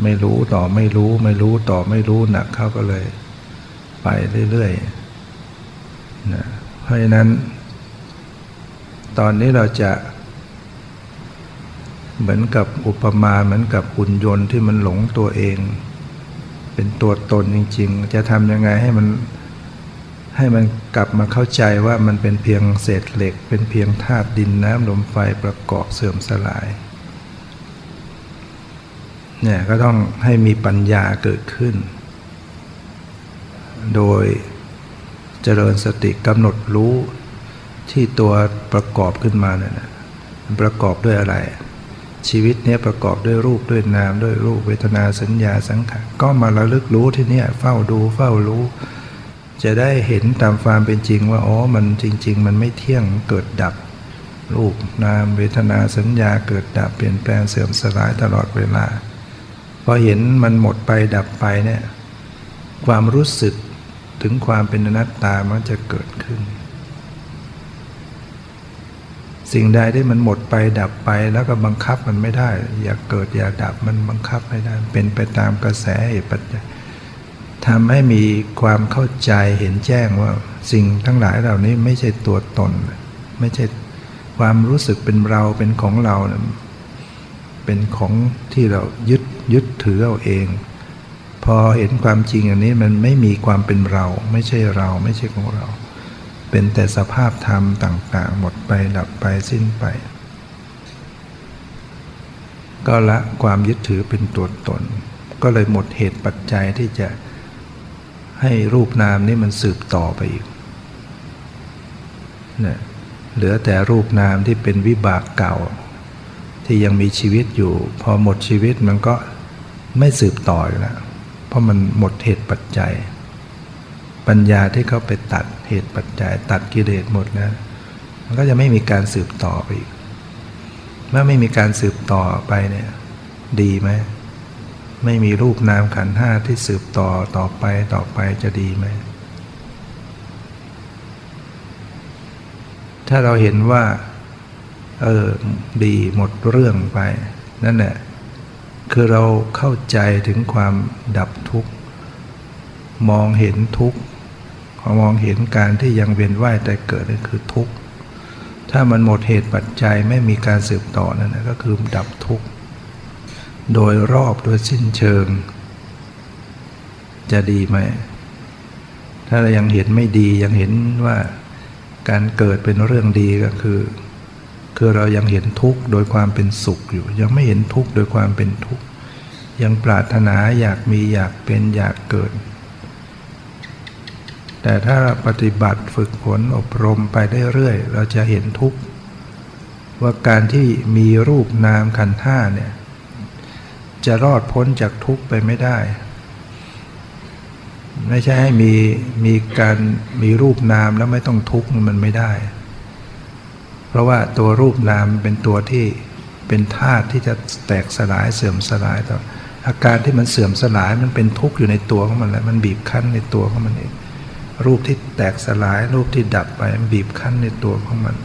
ไม่รู้ต่อไม่รู้ ไม่รู้ต่อไม่รู้หนักเข้าก็เลย ไปเรื่อยๆนะเพราะฉะนั้น ตอนนี้เราจะ เหมือนกับอุปมาเหมือนกับหุ่นยนต์ที่มันหลงตัวเอง เป็นตัวตนจริง ๆ จะทำยังไงให้มัน ให้มันกลับมาเข้าใจว่ามันเป็นเพียงเศษเหล็ก เป็นเพียงธาตุดินน้ำลมไฟประกอบเสื่อมสลายเนี่ยก็ต้องให้มีปัญญาเกิดขึ้น โดยเจริญสติกำหนดรู้ที่ตัวประกอบขึ้นมาเนี่ยมันประกอบด้วยอะไร ชีวิตเนี้ยประกอบด้วยรูปด้วยนามด้วยรูปเวทนาสัญญาสังขารก็มาระลึกรู้ที่เนี้ยเฝ้าดูเฝ้ารู้ จะได้เห็นตามความเป็นจริงว่าอ๋อมันจริง ๆ มันไม่เที่ยงเกิดดับรูปนามเวทนาสัญญาเกิดดับเปลี่ยนแปลงเสื่อมสลายตลอดเวลาพอเห็นมันหมดไปดับไปเนี่ยความรู้สึกถึงความเป็นอนัตตามันจะเกิดขึ้น สิ่งใดที่มันหมดไปดับไปแล้วก็บังคับมันไม่ได้ อยากเกิดอยากดับมันบังคับไม่ได้เป็นไปตามกระแสเหตุปัจจัย ทำให้มีความเข้าใจเห็นแจ้งว่าสิ่งทั้งหลายเหล่านี้ไม่ใช่ตัวตน ไม่ใช่ความรู้สึกเป็นเราเป็นของเรา เป็นของที่เรายึดยึดถือเอาเอง พอเห็นความจริงอย่างนี้มันไม่มีความเป็นเรา ไม่ใช่เราไม่ใช่ของเรา เป็นแต่สภาพธรรมต่าง ๆ หมดไปดับไปสิ้นไป ก็ละความยึดถือเป็นตัวตน ก็เลยหมดเหตุปัจจัยที่จะ ให้รูปนามนี้มันสืบต่อไปอีกเนี่ยเหลือแต่รูปนามที่เป็นวิบากเก่า ที่ยังมีชีวิตอยู่ พอหมดชีวิตมันก็ไม่สืบต่อแล้ว เพราะมันหมดเหตุปัจจัย ปัญญาที่เขาไปตัดเหตุปัจจัย ตัดกิเลสหมดแล้ว มันก็จะไม่มีการสืบต่อไปอีกเมื่อไม่มีการสืบต่อไปเนี่ย ดีไหม ไม่มีรูปนามขันห้าที่สืบต่อต่อไปต่อไปจะดีไหม ถ้าเราเห็นว่า เออ ดีหมดเรื่องไป นั่นแหละ คือเราเข้าใจถึงความดับทุกข์ มองเห็นทุกข์มองเห็นการที่ยังเวียนว่ายแต่เกิดนั่นคือทุกข์ ถ้ามันหมดเหตุปัจจัยไม่มีการสืบต่อนั่นนะก็คือดับทุกข์ โดยรอบโดยสิ้นเชิง จะดีไหม ถ้าเรายังเห็นไม่ดียังเห็นว่าการเกิดเป็นเรื่องดีก็คือ คือเรายังเห็นทุกข์โดยความเป็นสุขอยู่ ยังไม่เห็นทุกข์โดยความเป็นทุกข์ยังปรารถนาอยากมีอยากเป็นอยากเกิด แต่ถ้าปฏิบัติฝึกฝนอบรมไปได้เรื่อย เราจะเห็นทุกข์ว่าการที่มีรูปนามขันธ์ห้าเนี่ย จะรอดพ้นจากทุกข์ไปไม่ได้ ไม่ใช่ให้มีมีการมีรูปนามแล้วไม่ต้องทุกข์มันไม่ได้ เพราะว่าตัวรูปนามเป็นตัวที่เป็นธาตุที่จะแตกสลายเสื่อมสลายต่ออาการที่มันเสื่อมสลายมันเป็นทุกข์อยู่ในตัวของมันแหละมันบีบคั้นในตัวของมันเองรูปที่แตกสลาย รูปที่ดับไปมันบีบคั้นในตัวของมัน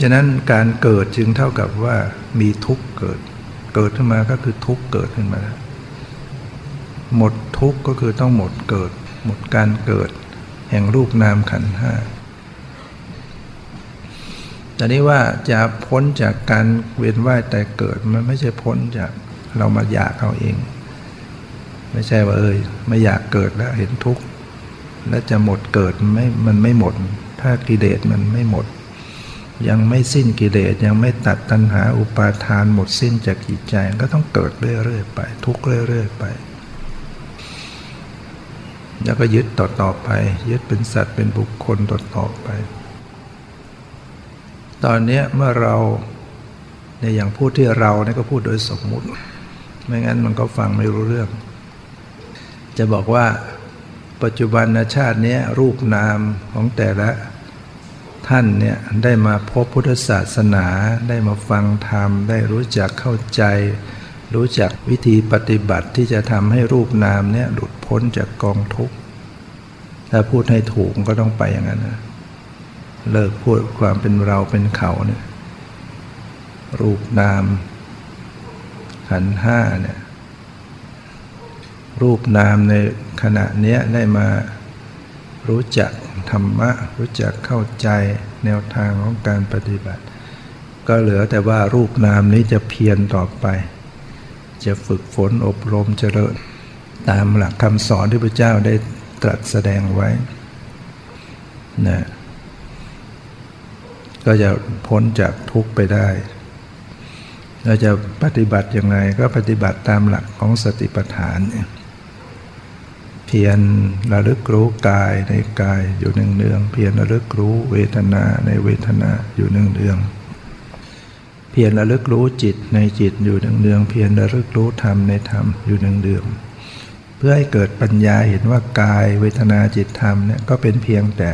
ฉะนั้นการเกิดจึงเท่ากับว่า มีทุกข์เกิด เกิดขึ้นมาก็คือทุกข์เกิดขึ้นมาหมดทุกข์ก็คือต้องหมดเกิด หมดการเกิด แห่งรูปนามขันธ์ห้าแต่นี้ว่าจะพ้นจากการเวียนว่ายแต่เกิดมันไม่ใช่พ้นจากเรามาอยากเอาเอง ไม่ใช่ว่าเอ้ยไม่อยากเกิดแล้วเห็นทุกข์แล้วจะหมดเกิดไม่มันไม่หมด ถ้ากิเลสมันไม่หมด ยังไม่สิ้นกิเลสยังไม่ตัดตัณหาอุปาทานหมดสิ้นจากจิตใจก็ต้องเกิดเรื่อยๆไป ทุกข์เรื่อยๆไป แล้วก็ยึดต่อๆไป ยึดเป็นสัตว์เป็นบุคคลต่อๆไป ตอนนี้เมื่อเราในอย่างพูดที่เราเนี่ยก็พูดโดยสมมุติ ไม่งั้นมันก็ฟังไม่รู้เรื่อง จะบอกว่าปัจจุบันชาตินี้รูปนามของแต่ละ ท่านเนี่ยได้มาพบพุทธศาสนาได้มาฟังธรรม ได้รู้จักเข้าใจ รู้จักวิธีปฏิบัติที่จะทำให้รูปนามเนี่ยหลุดพ้นจากกองทุกข์ถ้าพูดให้ถูกก็ต้องไปอย่างนั้นนะเลิกพูดความเป็นเราเป็นเขาเนี่ยรูปนาม ขันห้าเนี่ยรูปนามในขณะเนี้ยได้มารู้จัก ธรรมะ รู้จักเข้าใจแนวทางของการปฏิบัติ ก็เหลือแต่ว่ารูปนามนี้จะเพียรต่อไป จะฝึกฝนอบรมเจริญ ตามหลักคำสอนที่พระเจ้าได้ตรัสแสดงไว้นะก็จะพ้นจากทุกข์ไปได้เราจะปฏิบัติยังไงก็ปฏิบัติตามหลักของสติปัฏฐานเนี่ย พียรระลึกรู้กายในกายอยู่หนึ่งเนืองเพียรระลึกรู้เวทนาในเวทนาอยู่หนึ่งเนืองเพียรระลึกรู้จิตในจิตอยู่หนึ่งเนืองเพียรระลึกรู้ธรรมในธรรมอยู่หนึ่งเนืองเพื่อให้เกิดปัญญาเห็นว่ากายเวทนาจิตธรรมเนี่ยก็เป็นเพียงแต่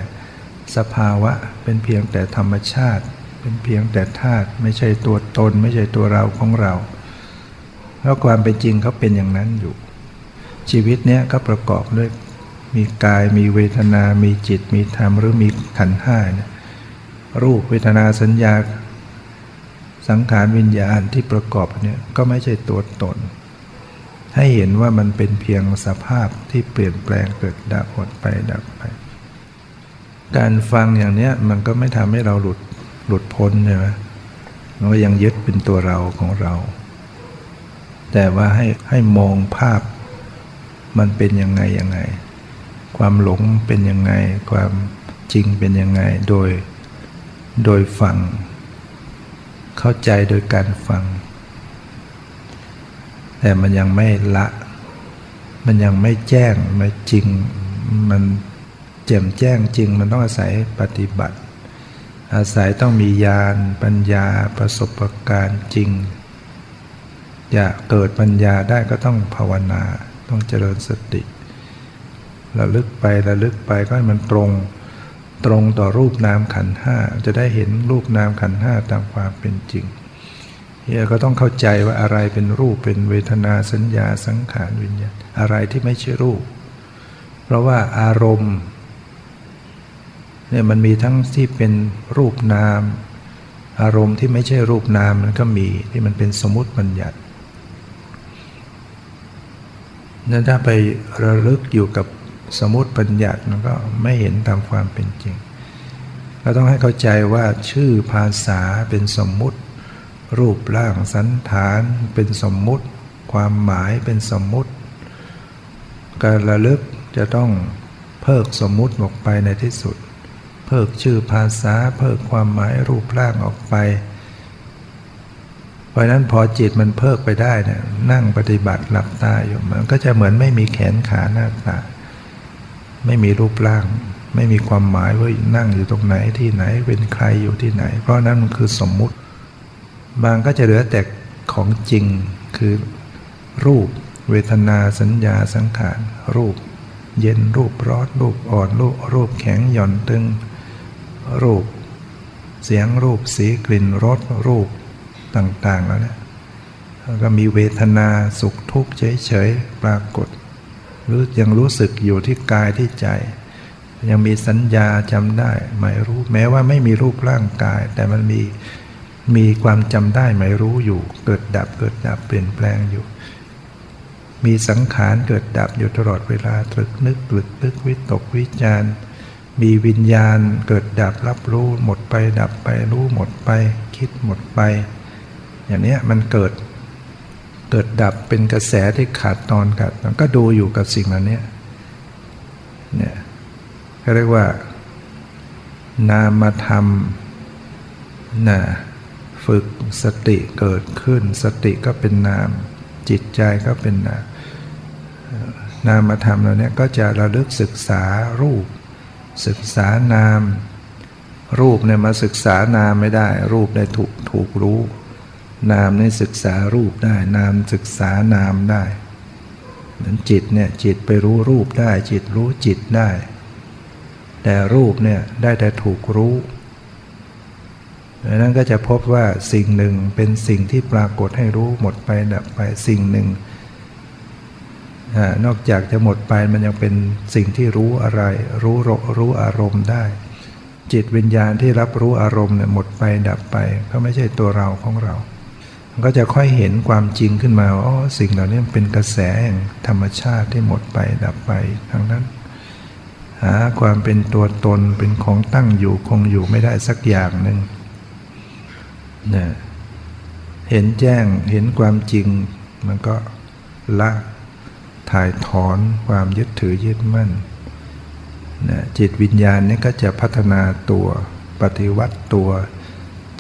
สภาวะเป็นเพียงแต่ธรรมชาติ เป็นเพียงแต่ธาตุไม่ใช่ตัวตน ไม่ใช่ตัวเราของเรา แล้วความเป็นจริงเขาเป็นอย่างนั้นอยู่ ชีวิตเนี้ยก็ประกอบด้วยมีกายมีเวทนา มีจิต มีธรรม หรือมีขันธ์ห้านี่ยรูปเวทนาสัญญา สังขารวิญญาณที่ประกอบเนี่ยก็ไม่ใช่ตัวตน ให้เห็นว่ามันเป็นเพียงสภาพที่เปลี่ยนแปลงเกิดดับหดไปดับไป การฟังอย่างเนี้ยมันก็ไม่ทำให้เราหลุดหลุดพ้นใช่ไหมมันก็ยังยึดเป็นตัวเราของเรา แต่ว่าให้ให้มองภาพ มันเป็นยังไงยังไง ความหลงเป็นยังไง ความจริงเป็นยังไง โดย โดยฟัง เข้าใจโดยการฟัง แต่มันยังไม่ละ มันยังไม่แจ้งไม่จริง มันแจ่มแจ้งจริง มันต้องอาศัยปฏิบัติ อาศัยต้องมีญาณปัญญาประสบการณ์จริงอยากเกิดปัญญาได้ก็ต้องภาวนา ต้องเจริญสติระลึกไประลึกไปก็ให้มันตรง ตรงต่อรูปนามขันห้าจะได้เห็นรูปนามขันห้าตามความเป็นจริงเฮียก็ต้องเข้าใจว่าอะไรเป็นรูปเป็นเวทนาสัญญาสังขารวิญญาณอะไรที่ไม่ใช่รูป เพราะว่าอารมณ์เนี่ยมันมีทั้งที่เป็นรูปนาม อารมณ์ที่ไม่ใช่รูปนามมันก็มีที่มันเป็นสมมติบัญญัติ นั้นถ้าไประลึกอยู่กับสมมติบัญญัติมันก็ไม่เห็นตามความเป็นจริง เราต้องให้เข้าใจว่าชื่อภาษาเป็นสมมุติ รูปร่างสันฐานเป็นสมมุติ ความหมายเป็นสมมุติ การระลึกจะต้องเพิกสมมุติออกไปในที่สุด เพิกชื่อภาษาเพิกความหมายรูปร่างออกไป เพราะนั้นพอจิตมันเพิกไปได้เนี่ยนั่งปฏิบัติหลับตาอยู่มันก็จะเหมือนไม่มีแขนขาหน้าตา ไม่มีรูปร่าง ไม่มีความหมายว่านั่งอยู่ตรงไหนที่ไหนเป็นใครอยู่ที่ไหน เพราะนั้นมันคือสมมุติ บางก็จะเหลือแต่ของจริงคือรูป เวทนาสัญญาสังขารรูป เย็นรูปร้อนรูปอ่อนรูปรูปแข็งหย่อนตึงรูป เสียงรูปสีกลิ่นรสรูป ต่างๆแล้วเนี่ยก็มีเวทนาสุขทุกข์เฉยๆปรากฏรือยังรู้สึกอยู่ที่กายที่ใจ ยังมีสัญญาจำได้หมายรู้ แม้ว่าไม่มีรูปร่างกาย แต่มันมีมีความจำได้หมายรู้อยู่ เกิดดับเกิดดับเปลี่ยนแปลงอยู่ มีสังขารเกิดดับอยู่ตลอดเวลาตรึกนึกตรึกนึกวิตกวิจารมีวิญญาณเกิดดับรับรู้หมดไปดับไปรู้หมดไป คิดหมดไป อย่างนี้มันเกิดเกิดดับเป็นกระแสที่ขาดตอนขาดตอนก็ดูอยู่กับสิ่งเหล่านี้เนี่ยเขาเรียกว่า นามธรรมนะฝึกสติเกิดขึ้น สติก็เป็นนาม จิตใจก็เป็นนามนามธรรมเหล่านี้ก็จะระลึกศึกษารูป ศึกษานาม รูปเนี่ยมาศึกษานามไม่ได้ รูปได้ถูกถูกรู้ นามในศึกษารูปได้ นามศึกษานามได้เหมือนจิตเนี่ยจิตไปรู้รูปได้ จิตรู้จิตได้ แต่รูปเนี่ยได้แต่ถูกรู้ดังนั้นก็จะพบว่าสิ่งหนึ่งเป็นสิ่งที่ปรากฏให้รู้หมดไปดับไปสิ่งหนึ่งนอกจากจะหมดไปมันยังเป็นสิ่งที่รู้อะไร รู้รู้อารมณ์ได้ จิตวิญญาณที่รับรู้อารมณ์เนี่ยหมดไปดับไปก็ไม่ใช่ตัวเราของเรา ก็จะค่อยเห็นความจริงขึ้นมาอ๋อสิ่งเหล่านี้เป็นกระแสแห่งธรรมชาติที่หมดไปดับไปทั้งนั้น หาความเป็นตัวตนเป็นของตั้งอยู่คงอยู่ไม่ได้สักอย่างหนึ่งเนี่ยเห็นแจ้งเห็นความจริง มันก็ละถ่ายถอนความยึดถือยึดมั่นนะจิตวิญญาณนี่ก็จะพัฒนาตัวปฏิวัติตัว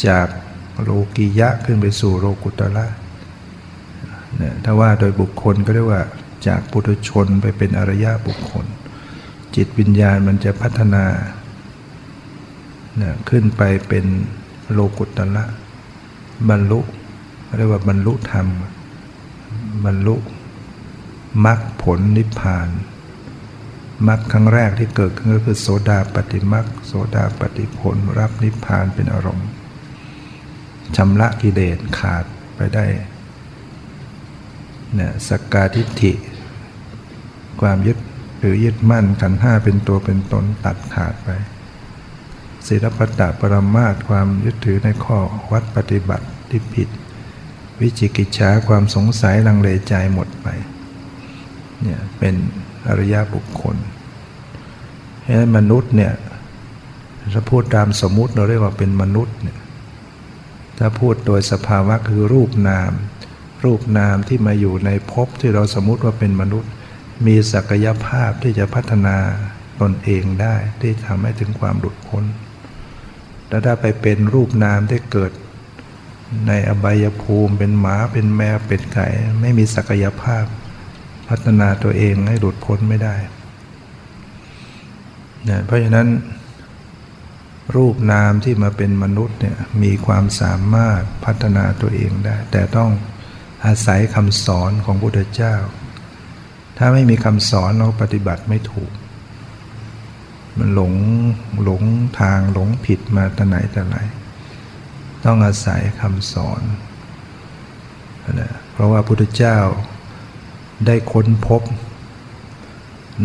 จาก โลกิยะขึ้นไปสู่โลกุตระเนะถ้าว่าโดยบุคคลก็เรียกว่าจากปุถุชนไปเป็นอริยะบุคคล จิตวิญญาณมันจะพัฒนาเนะขึ้นไปเป็นโลกุตระบรรลุเรียกว่าบรรลุธรรม บรรลุมรรคผลนิพพานมรรคครั้งแรกที่เกิดขึ้นก็คือโสดาปฏิมรรคโสดาปฏิผลรับนิพพานเป็นอารมณ์ ชำระกิเลสขาดไปได้เนี่ยสกกาทิฏฐิ ความยึดหรือยึดมั่นขันห้าเป็นตัวเป็นตนตัดขาดไปศีลปตะปรมาตความยึดถือในข้อวัดปฏิบัติที่ผิด วิจิกิจฉาความสงสัยลังเลใจหมดไปเนี่ยเป็นอริยบุคคลเพราะมนุษย์เนี่ยถ้าพูดตามสมมุติเราเรียกว่าเป็นมนุษย์เนี่ย ถ้าพูดโดยสภาวะคือรูปนาม รูปนามที่มาอยู่ในภพที่เราสมมติว่าเป็นมนุษย์ มีศักยภาพที่จะพัฒนาตนเองได้ที่ทำให้ถึงความหลุดพ้นแล้วถ้าไปเป็นรูปนามที่เกิด ในอบายภูมิเป็นหมาเป็นแมวเป็นไก่ ไม่มีศักยภาพ พัฒนาตัวเองให้หลุดพ้นไม่ได้เนี่ยเพราะฉะนั้น รูปนามที่มาเป็นมนุษย์เนี่ยมีความสามารถพัฒนาตัวเองได้ แต่ต้องอาศัยคำสอนของพุทธเจ้า ถ้าไม่มีคำสอนเราปฏิบัติไม่ถูก มันหลงหลงทางหลงผิดมาแต่ไหนแต่ไรต้องอาศัยคำสอนนะเพราะว่าพุทธเจ้าได้ค้นพบ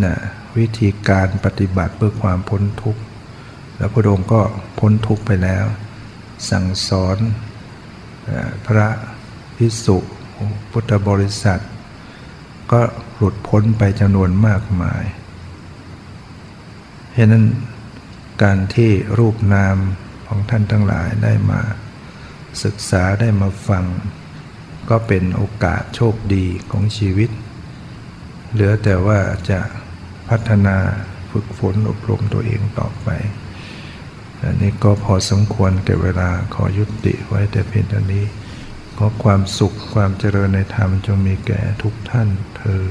นะวิธีการปฏิบัติเพื่อความพ้นทุกข์ แล้วพระองค์ก็พ้นทุกข์ไปแล้ว สั่งสอนพระพิสุพุทธบริษัท ก็หลุดพ้นไปจำนวนมากมายเพราะนั้นการที่รูปนามของท่านทั้งหลายได้มา ศึกษาได้มาฟัง ก็เป็นโอกาสโชคดีของชีวิต เหลือแต่ว่าจะพัฒนาฝึกฝนอบรมตัวเองต่อไป อันนี้ก็พอสมควรเก็บเวลาขอยุติไว้แต่เพียงเท่านี้ ขอความสุขความเจริญในธรรมจงมีแก่ทุกท่านเธอ